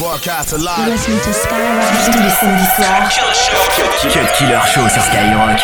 Broadcast You're alive. listening to Skyrock tous les samedis soirs. Cut Killer Show sur Skyrock.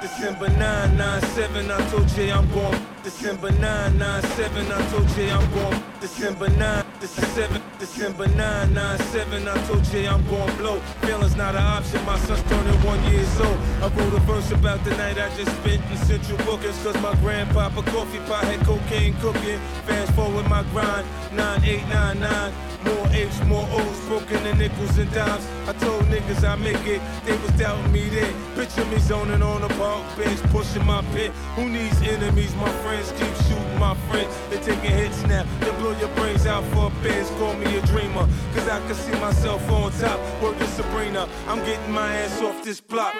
December 997, I told Jay I'm going. December 997, I told Jay I'm going. December 9, December, December 997, I told Jay I'm going blow. Feelings not an option, my son's turning one years old. I wrote a verse about the night I just spent in Central Bookings, cause my grandpapa coffee pot had cocaine cooking. Fast forward my grind, 9899. More H, more O's, broken the nickels and dimes. I told niggas I make it, they was doubting me then. Picture me zoning on a park bench, pushing my pit. Who needs enemies? My friends keep shooting my friends. They taking hits now, they blow your brains out for a biz. Call me a dreamer, cause I can see myself on top. To Sabrina, I'm getting my ass off this block.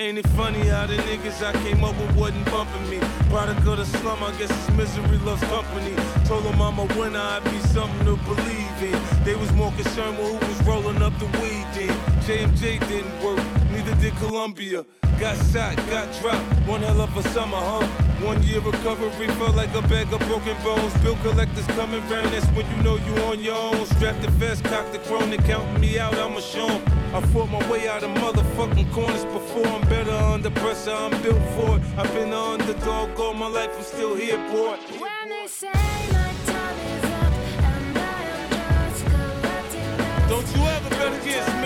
Ain't it funny how the niggas I came up with wasn't bumping me? Product of the slum, I guess it's misery loves company. Told them I'm a winner, I'd be something to believe in. They was more concerned with who was rolling up the weed then. JMJ didn't work, neither did Columbia. Got shot, got dropped, one hell of a summer, huh? One year recovery felt like a bag of broken bones. Bill collectors coming round, that's when you know you on your own. Strap the vest, cock the chrome, they counting me out, I'ma show 'em. I fought my way out of motherfucking corners before. I'm better under pressure, I'm built for it. I've been on the underdog all my life, I'm still here, boy. When they say my time is up and I am just collecting dust, Don't you ever bet against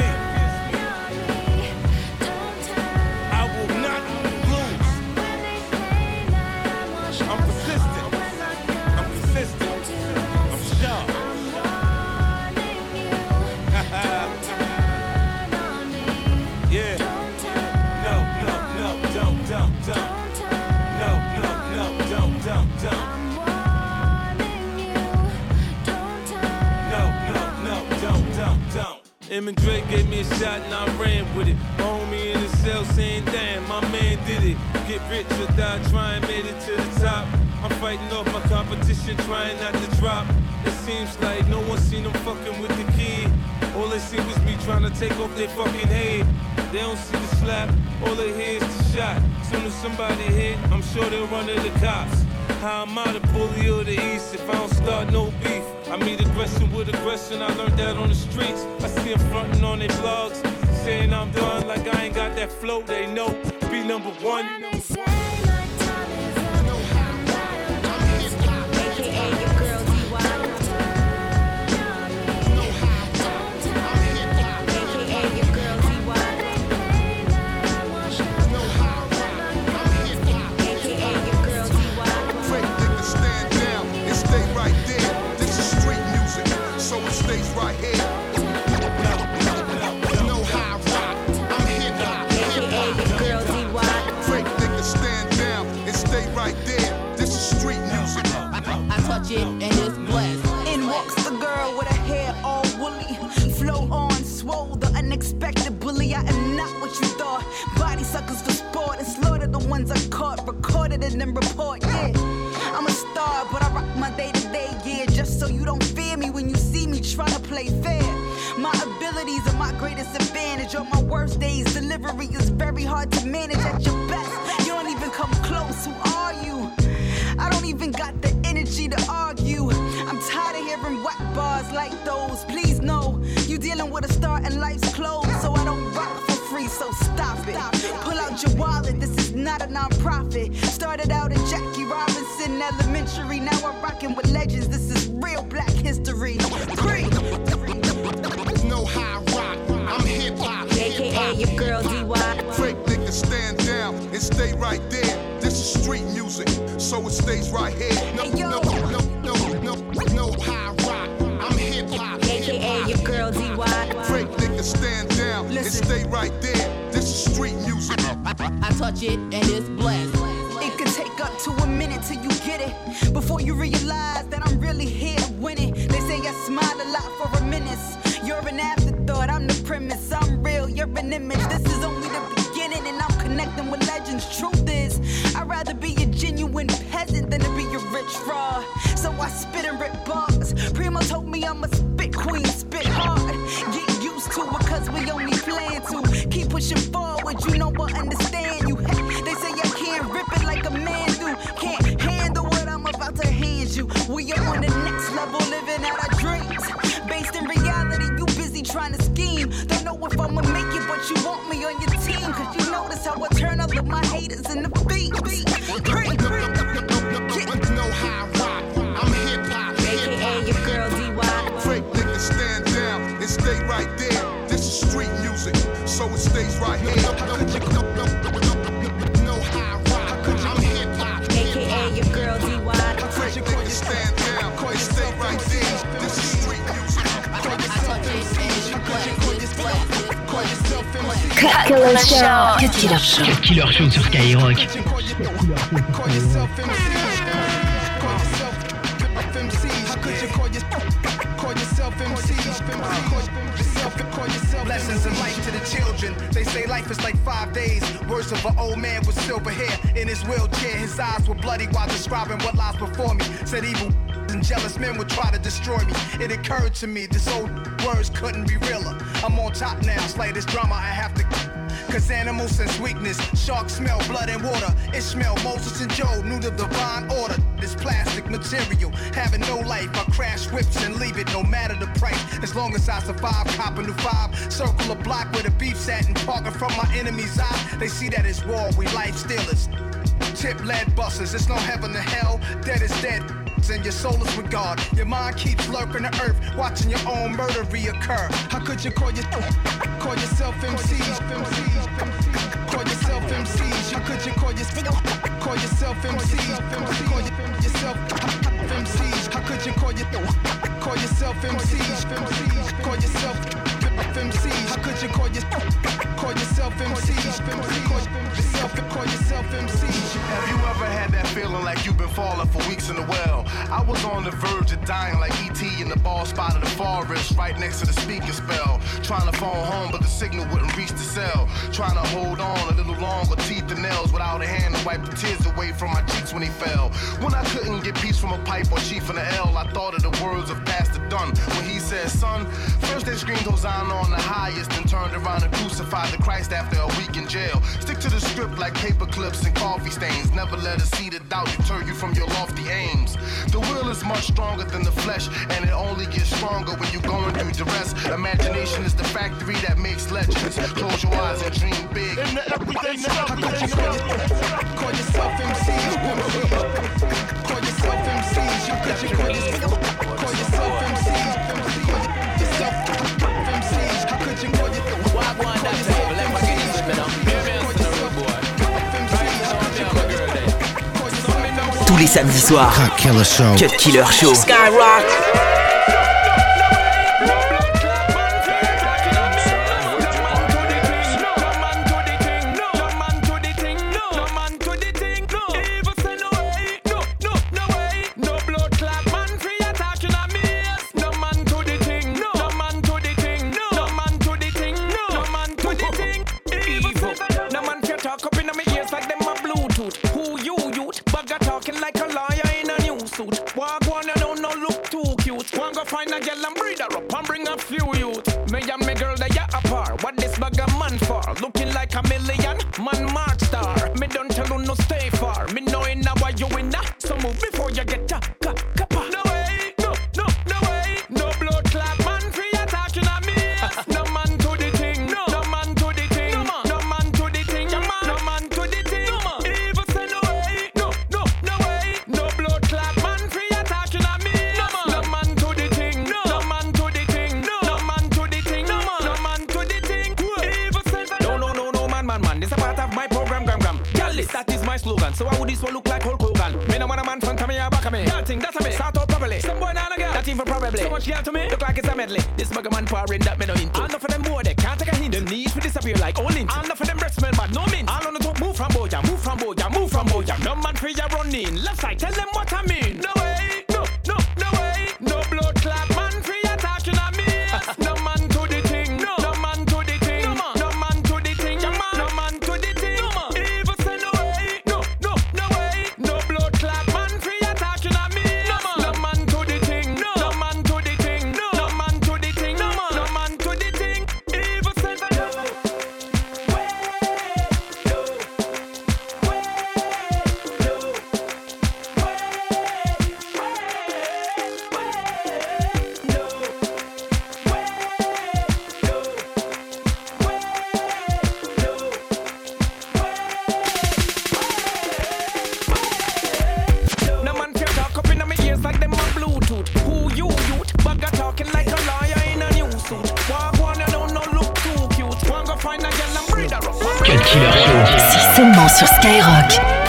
Em and Dre gave me a shot and I ran with it. My homie in the cell saying, damn, my man did it. Get rich or die trying, made it to the top. I'm fighting off my competition, trying not to drop. It seems like no one seen them fucking with the kid. All they see was me trying to take off their fucking head. They don't see the slap, all they hear is the shot. Soon as somebody hit, I'm sure they'll run to the cops. How am I the bully of the east if I don't start no beef? I meet aggression with aggression, I learned that on the streets. I see them fronting on their blogs, saying I'm done like I ain't got that flow. They know, be number one. Elementary. Now I'm rocking with legends. This is real Black history. Free. Know how I rock, I'm hip hop. AKA your girl DY. Fake niggas stand down and stay right there. This is street music, so it stays right here. No, Hey, yo. no, no, no, no, know how I rock, I'm hip hop. AKA your girl DY. Fake niggas stand down and stay right right there. This is street music. I touch it and it's blessed. Take up to a minute till you get it. Before you realize that I'm really here winning. They say I smile a lot for a minute. You're an afterthought, I'm the premise. I'm real, you're an image. This is only the beginning, and I'm connecting with legends. Truth is, I'd rather be a genuine peasant than to be a rich fraud. So I spit and rip bars. Primo told me I'm a spit queen, spit hard. Get used to it, cause we only plan to. Keep pushing forward, you know I understand you want me on your team. Cause you notice how I turn up with my haters in the beat. Creep, creep. Know how I rock. I'm hip hop. Your girl D-Wop. Fake niggas stand down and stay right there. This is street music, so it stays right here. Cut Killer Show. Cut Killer Show. Cut Killer Show sur Skyrock. Call yourself MC. Call yourself MC. How could you call yourself call yourself MC? Call yourself call yourself Lessons in life to the children. They say life is like five days. Words of an old man with silver hair in his wheelchair. His eyes were bloody while describing what lies before me. Said evil and jealous men would try to destroy me. It occurred to me this old words couldn't be realer. I'm on top now, slay this drama. I have to. Cause animals sense weakness. Sharks smell blood and water. Ishmael, Moses, and Job knew the divine order. This plastic material having no life. I crash whips and leave it no matter the price. As long as I survive, cop a new five. Circle a block where the beef's at and parking from my enemy's eye. They see that it's war, we life stealers. Tip lead busters, it's no heaven to hell. Dead is dead. And your soul is with God. Your mind keeps lurking the earth, watching your own murder reoccur. How could you call your call yourself MC? Call yourself MC. How could you call yourself call yourself MC? Call yourself MC. How could you call your call yourself MC? Call yourself MC. How could you call call yourself MC? Call yourself call yourself MC. Like you've been falling for weeks in a well? I was on the verge of dying like E.T. in the ball spot of the forest, right next to the Speak & Spell. Trying to phone home, but the signal wouldn't reach the cell. Trying to hold on a little longer, teeth and nails without a hand to wipe the tears away from my cheeks when he fell. When I couldn't get peace from a pipe or chief in the L, I thought of the words of Pastor Dunn when he said, Son, first they screamed Hosanna on the highest, and turned around and crucified the Christ after a week in jail. Stick to the script like paper clips and coffee stains. Never let a seed of doubt deter you from your lofty aims. The will is much stronger than the flesh, and it only gets stronger when you're going through duress. Imagination is the factory that makes legends. Close your eyes and dream big. In the everyday how could you call, your, call yourself MC? Call yourself MC. You could you call, yourself call yourself MC? Call yourself MC. How could you call yourself Why go on that table? Let me get this with me now. Hear me and listen, rude boy. Right now, me and my girl there. Tous les samedis soirs. Cut Killer Show. Cut Killer Show. Skyrock. Girl and breed her up and bring a few youth. Me and me girl, they are apart. What this bag of man for? Looking like a million man march star. Me don't tell you no stay far. Me knowing now why you in that. So move before you get So why would this one look like Hulk Hogan? Me no want a man front of me or back of me. That thing, that's a me. Start out properly. Some boy not a girl. That even probably. So much girl to me. Look like it's a medley. This bugger man pouring that me no into. Enough of them boy they can't take a hint. Them this a disappear like. All enough of them breast men, but no mean. All on the top, move from Boja, move from Boja, move from Boja. No man free ya running. Left side, tell them what I mean. No girl and breed her up. Cut Killer Show. C'est seulement sur Skyrock.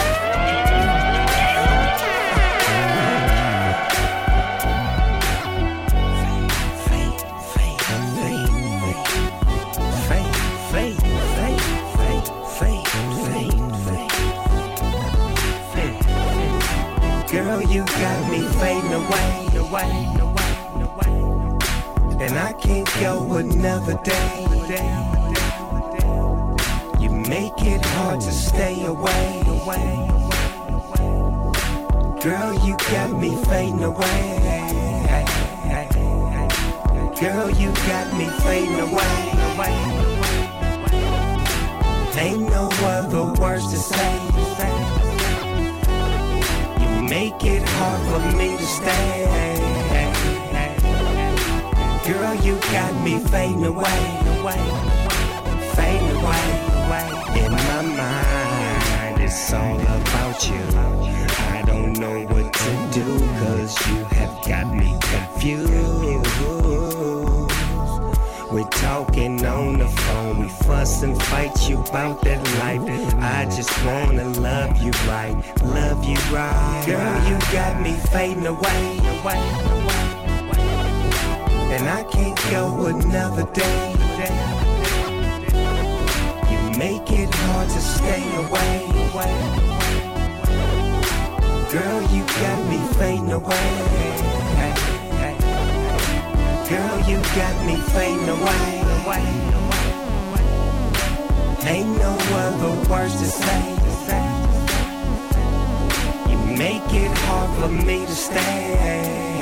You got me fading away, away, fading away, away. In my mind, it's all about you. I don't know what to do, cause you have got me confused. We're talking on the phone, we fuss and fight you about that life. I just wanna love you right, love you right. Girl, you got me fading away, away, and I can't go another day. You make it hard to stay away. Girl, you got me fading away. Girl, you got me fading away, away. Ain't no other words to say. You make it hard for me to stay.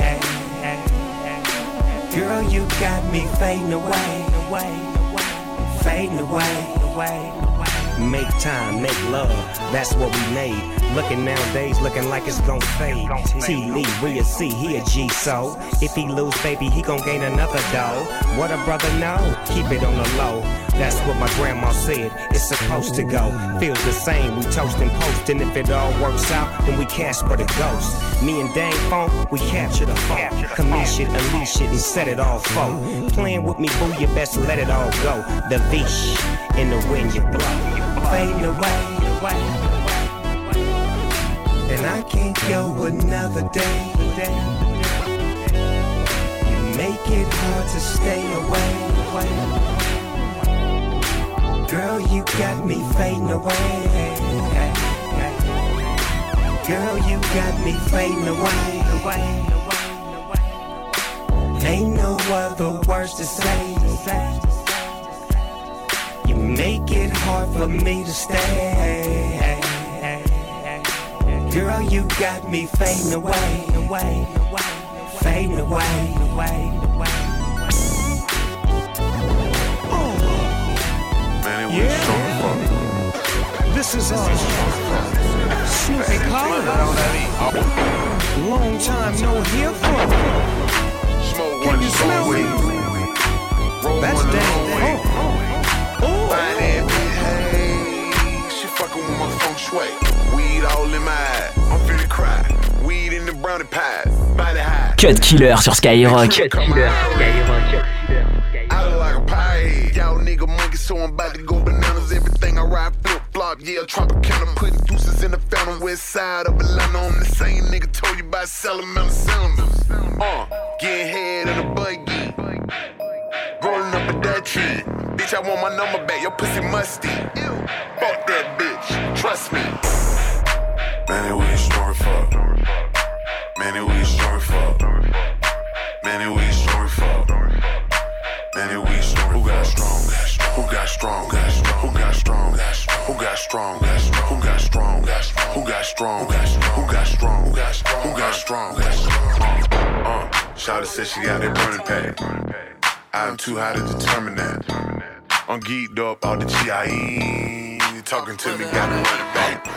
Girl, you got me fading away, away, away, fading away, away. Make time, make love, that's what we made. Looking nowadays, looking like it's gon' fade. T Lee, we a C, he a G, so if he lose, baby, he gon' gain another dough. What a brother know, keep it on the low. That's what my grandma said, it's supposed to go. Feels the same, we toast and post, and if it all works out, then we cash for the ghost. Me and Dang Funk, we capture the phone. Commish it, unleash it, and set it all for. Playing with me, boo, you best let it all go. The vish in the wind you blow. Fading away. And I can't go another day. You make it hard to stay away. Girl, you got me fading away. Girl, you got me fading away. Ain't no other words to say. Make it hard for me to stay. Girl, you got me fading away, away, away, fading away, away, away. Man, it was so fun. This is uh, Snoopy Collar. Long time no hear from. Can you smell me? That's one, damn. roll weed. Fine and behave. She fucking with my feng shui. Weed all in my eye. I'm finna cry. Weed in the brownie pie. Body high. Cut Killer sur Skyrock. Come out. I look like a pie. Y'all nigga monkey, so I'm about to go bananas. Everything I ride flip flop, yeah, Tropicana. Putting deuces in the fountain, west side of Atlanta. I'm the same nigga told you about Salamanda Sounders. Uh, getting head in a buggy. Rolling up a Dutchie. Bitch, I want my number back. Your pussy musty. Fuck that bitch. Trust me. Man, it we short fuck. Man, it we short fuck. Man, it we short fuck. Man, it we short Who got strong? Who got strong? Who got strong? Who got strong? Who got strong? Who got strong? Who got strong? Who got strong? Uh, Shawty said she got that burning pack. I'm too high to determine that. I'm geeked up all the GIE. Talking to me, got to run it back.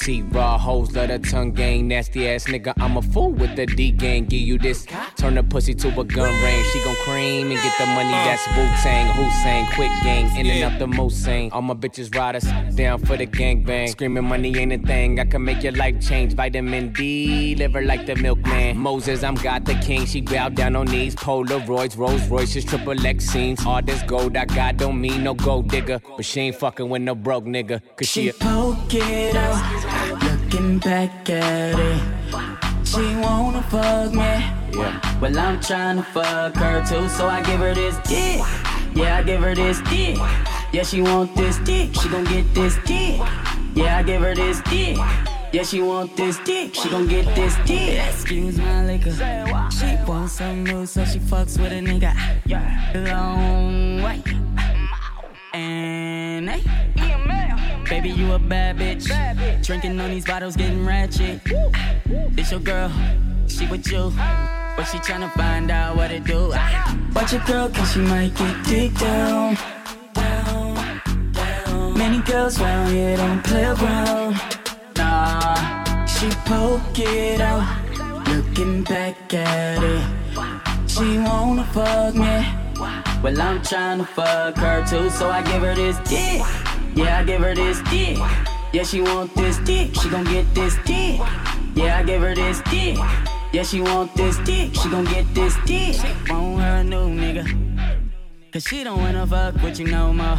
T raw hoes, let her tongue gang, nasty ass nigga. I'm a fool with the D gang. Give you this, turn the pussy to a gun range. She gon' cream and get the money. That's Wu Tang, Hussein, quick gang, in and out the Moosang. All my bitches riders, down for the gang bang. Screaming money ain't a thing. I can make your life change. Vitamin D, liver like the milkman. Moses, I'm God the king. She bow down on knees. Polaroids, Rolls Royces, triple X scenes. All this gold I got don't mean no gold digger, but she ain't fucking with no broke nigga. Cause she, She a poke it looking back at it. She wanna fuck me. Yeah. Well, I'm trying to fuck her too, so I give her this dick. Yeah, I give her this dick. Yeah, she want this dick. She gon' get this dick. Yeah, I give her this dick. Yeah, she want this dick. She gon' get this dick. Excuse my liquor. She wants some new, so she fucks with a nigga. Long way. And hey, baby, you a bad bitch. Drinking on these bottles, getting ratchet. This your girl, she with you. But she tryna find out what it do. Watch your girl, cause she might get dick down. Many girls round here don't play around. Nah, she poke it out, looking back at it. She wanna fuck me. Well, I'm tryna fuck her too, so I give her this dick. Yeah, I give her this dick. Yeah, she want this dick, she gon' get this dick. Yeah, I give her this dick. Yeah, she want this dick, she gon' get this dick. Want her a new nigga. Cause she don't wanna fuck with you no more.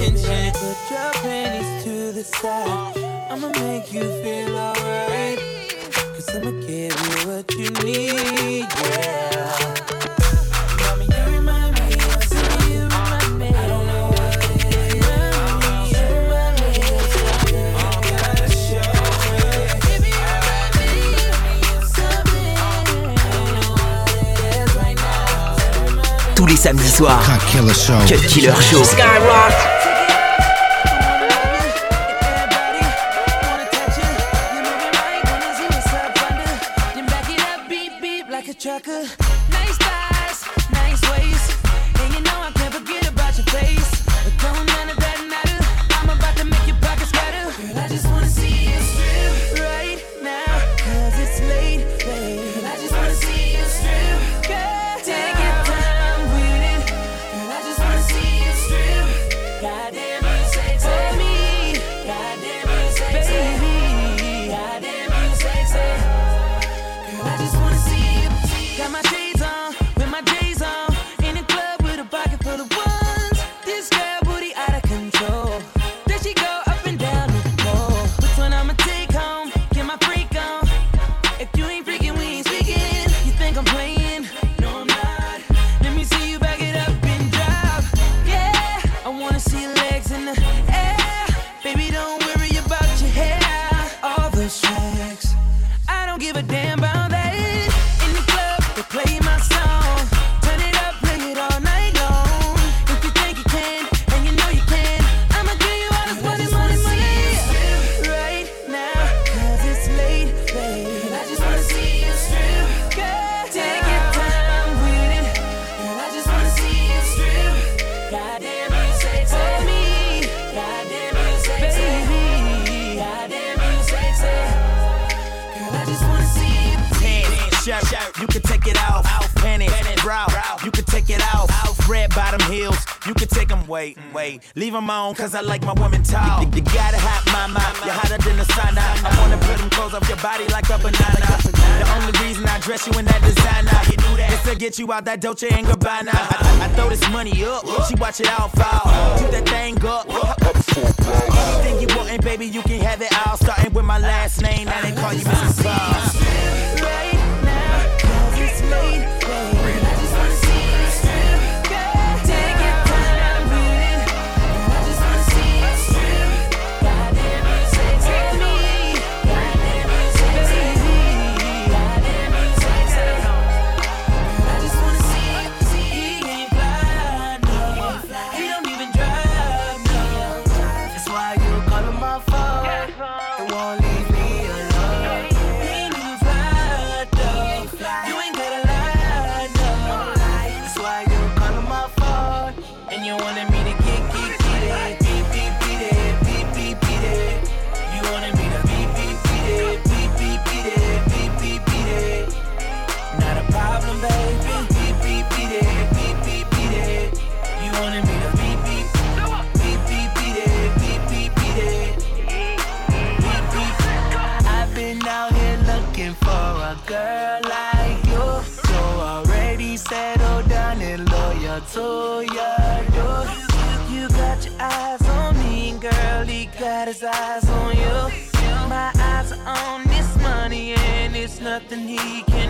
talking shit. Put your panties to the side. I'ma make you feel alright. Cause I'ma give you what you need, yeah. tous les samedis soirs. Cut Killer Show. Cut Killer Show. Skyrock. red bottom heels. You can take them, wait, wait. Leave them on, cause I like my women tall. You, you, you got a hot mama, you're hotter than the sun. I wanna put them clothes up your body like a banana. The only reason I dress you in that designer you knew that, is to get you out that Dolce and Gabbana. I, I, throw this money up, she watch it all fall. Do that thing up. Anything you want, and baby, you can have it all. Starting with my last name, his eyes on you. My eyes are on this money, and it's nothing he can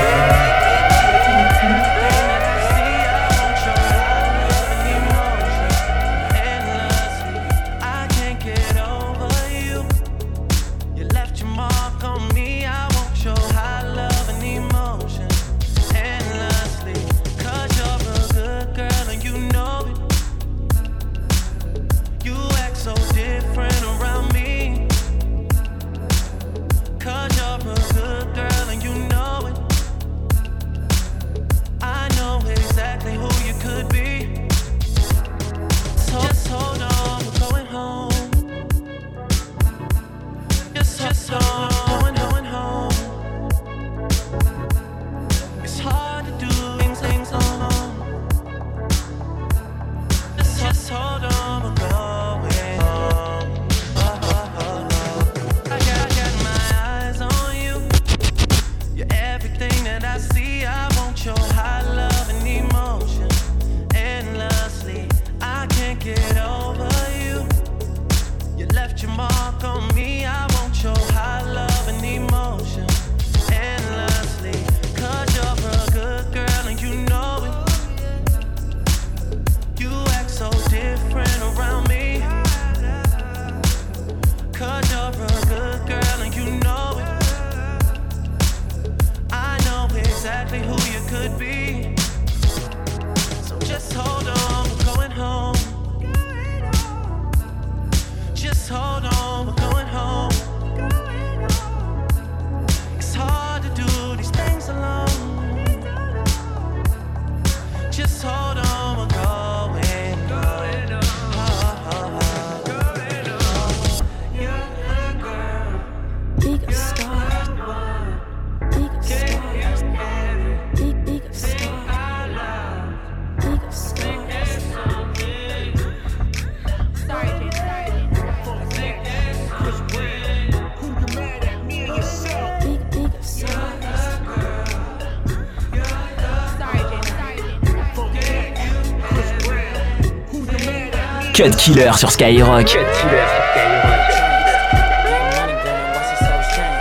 Pain.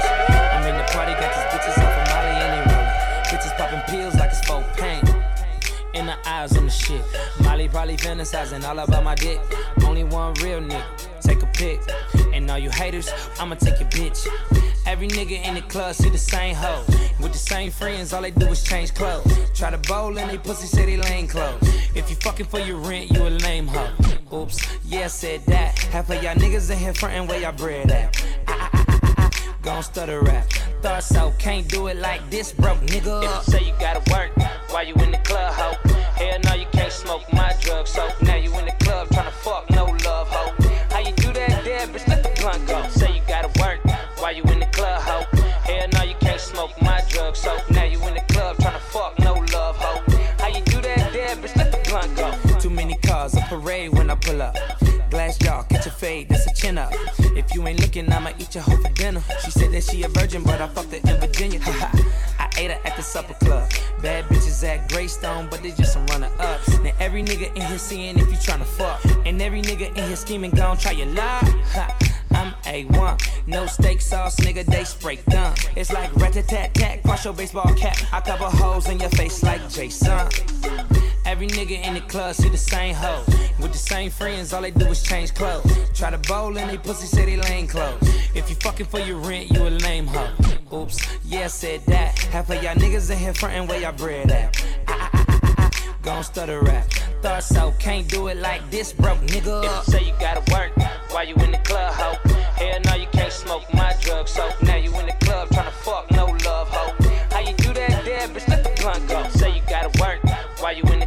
In the party, got these bitches off from Molly any room. Bitches poppin' pills like it's focus In the eyes on the shit. Molly probably fantasizing all about my dick. Only one real nigga, take a pic. And all you haters, I'ma take your bitch. Every nigga in the club see the same hoe. With the same friends, all they do is change clothes. Try to bowl and they pussy say they lane clothes. If you fucking for your rent, you a lame hoe. Oops, yeah, I said that. Half of y'all niggas in here frontin' where y'all bread at. Ah, ah, ah, Gon' stutter rap. Thought so, can't do it like this, broke nigga. If you say you gotta work while you in the club, ho. Hell no, you can't smoke my drug, so now you in the club tryna fuck, no pull up. Glass jaw, catch a fade, that's a chin up. If you ain't looking, I'ma eat your hoe for dinner. She said that she a virgin, but I fucked her in Virginia. I ate her at the supper club. Bad bitches at Greystone, but they just some runner ups. Now every nigga in here seeing if you tryna fuck. And every nigga in here scheming, gon' try your luck. I'm A1, no steak sauce, nigga, they spray gun. It's like rat tat tat, cross your baseball cap. I cover holes in your face like Jason. Every nigga in the club see the same hoe. With the same friends, all they do is change clothes. Try to bowl and they pussy say they lane clothes. If you fucking for your rent, you a lame hoe. Oops, yeah, said that. Half of y'all niggas in here frontin' where y'all bread at. Ah, ah, ah, Gon' stutter rap. Thought so, can't do it like this, broke nigga. If you say you gotta work while you in the club, hoe. Hell no, you can't smoke my drug, so now you in the club tryna fuck, no love, hoe. How you do that there, bitch? Let the blunt go. Say you gotta work while you in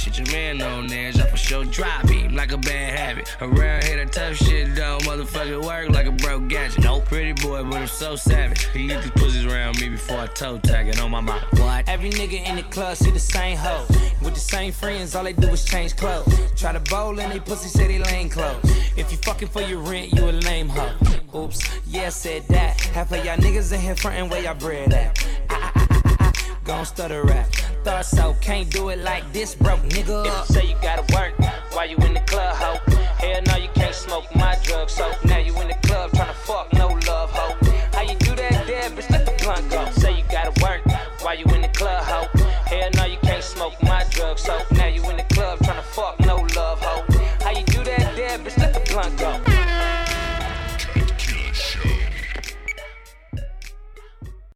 shit, your man on there, I for sure drop him like a bad habit. Around here, that tough shit don't motherfucking work like a broke gadget. No pretty boy, but I'm so savage. He get these pussies around me before I toe tag it on my mouth. What? Every nigga in the club see the same hoe. With the same friends, all they do is change clothes. Try to bowl and they pussy say they lane clothes. If you fucking for your rent, you a lame hoe. Oops, yeah, I said that. Half of y'all niggas in here frontin' where y'all bread at. Gon' stutter rap. Thought so, can't do it like this, broke nigga. If you say you gotta work while you in the club, ho. Hell no, you can't smoke my drug, so now you in the club tryna fuck, no love, ho. How you do that there, bitch? Let the blunt go.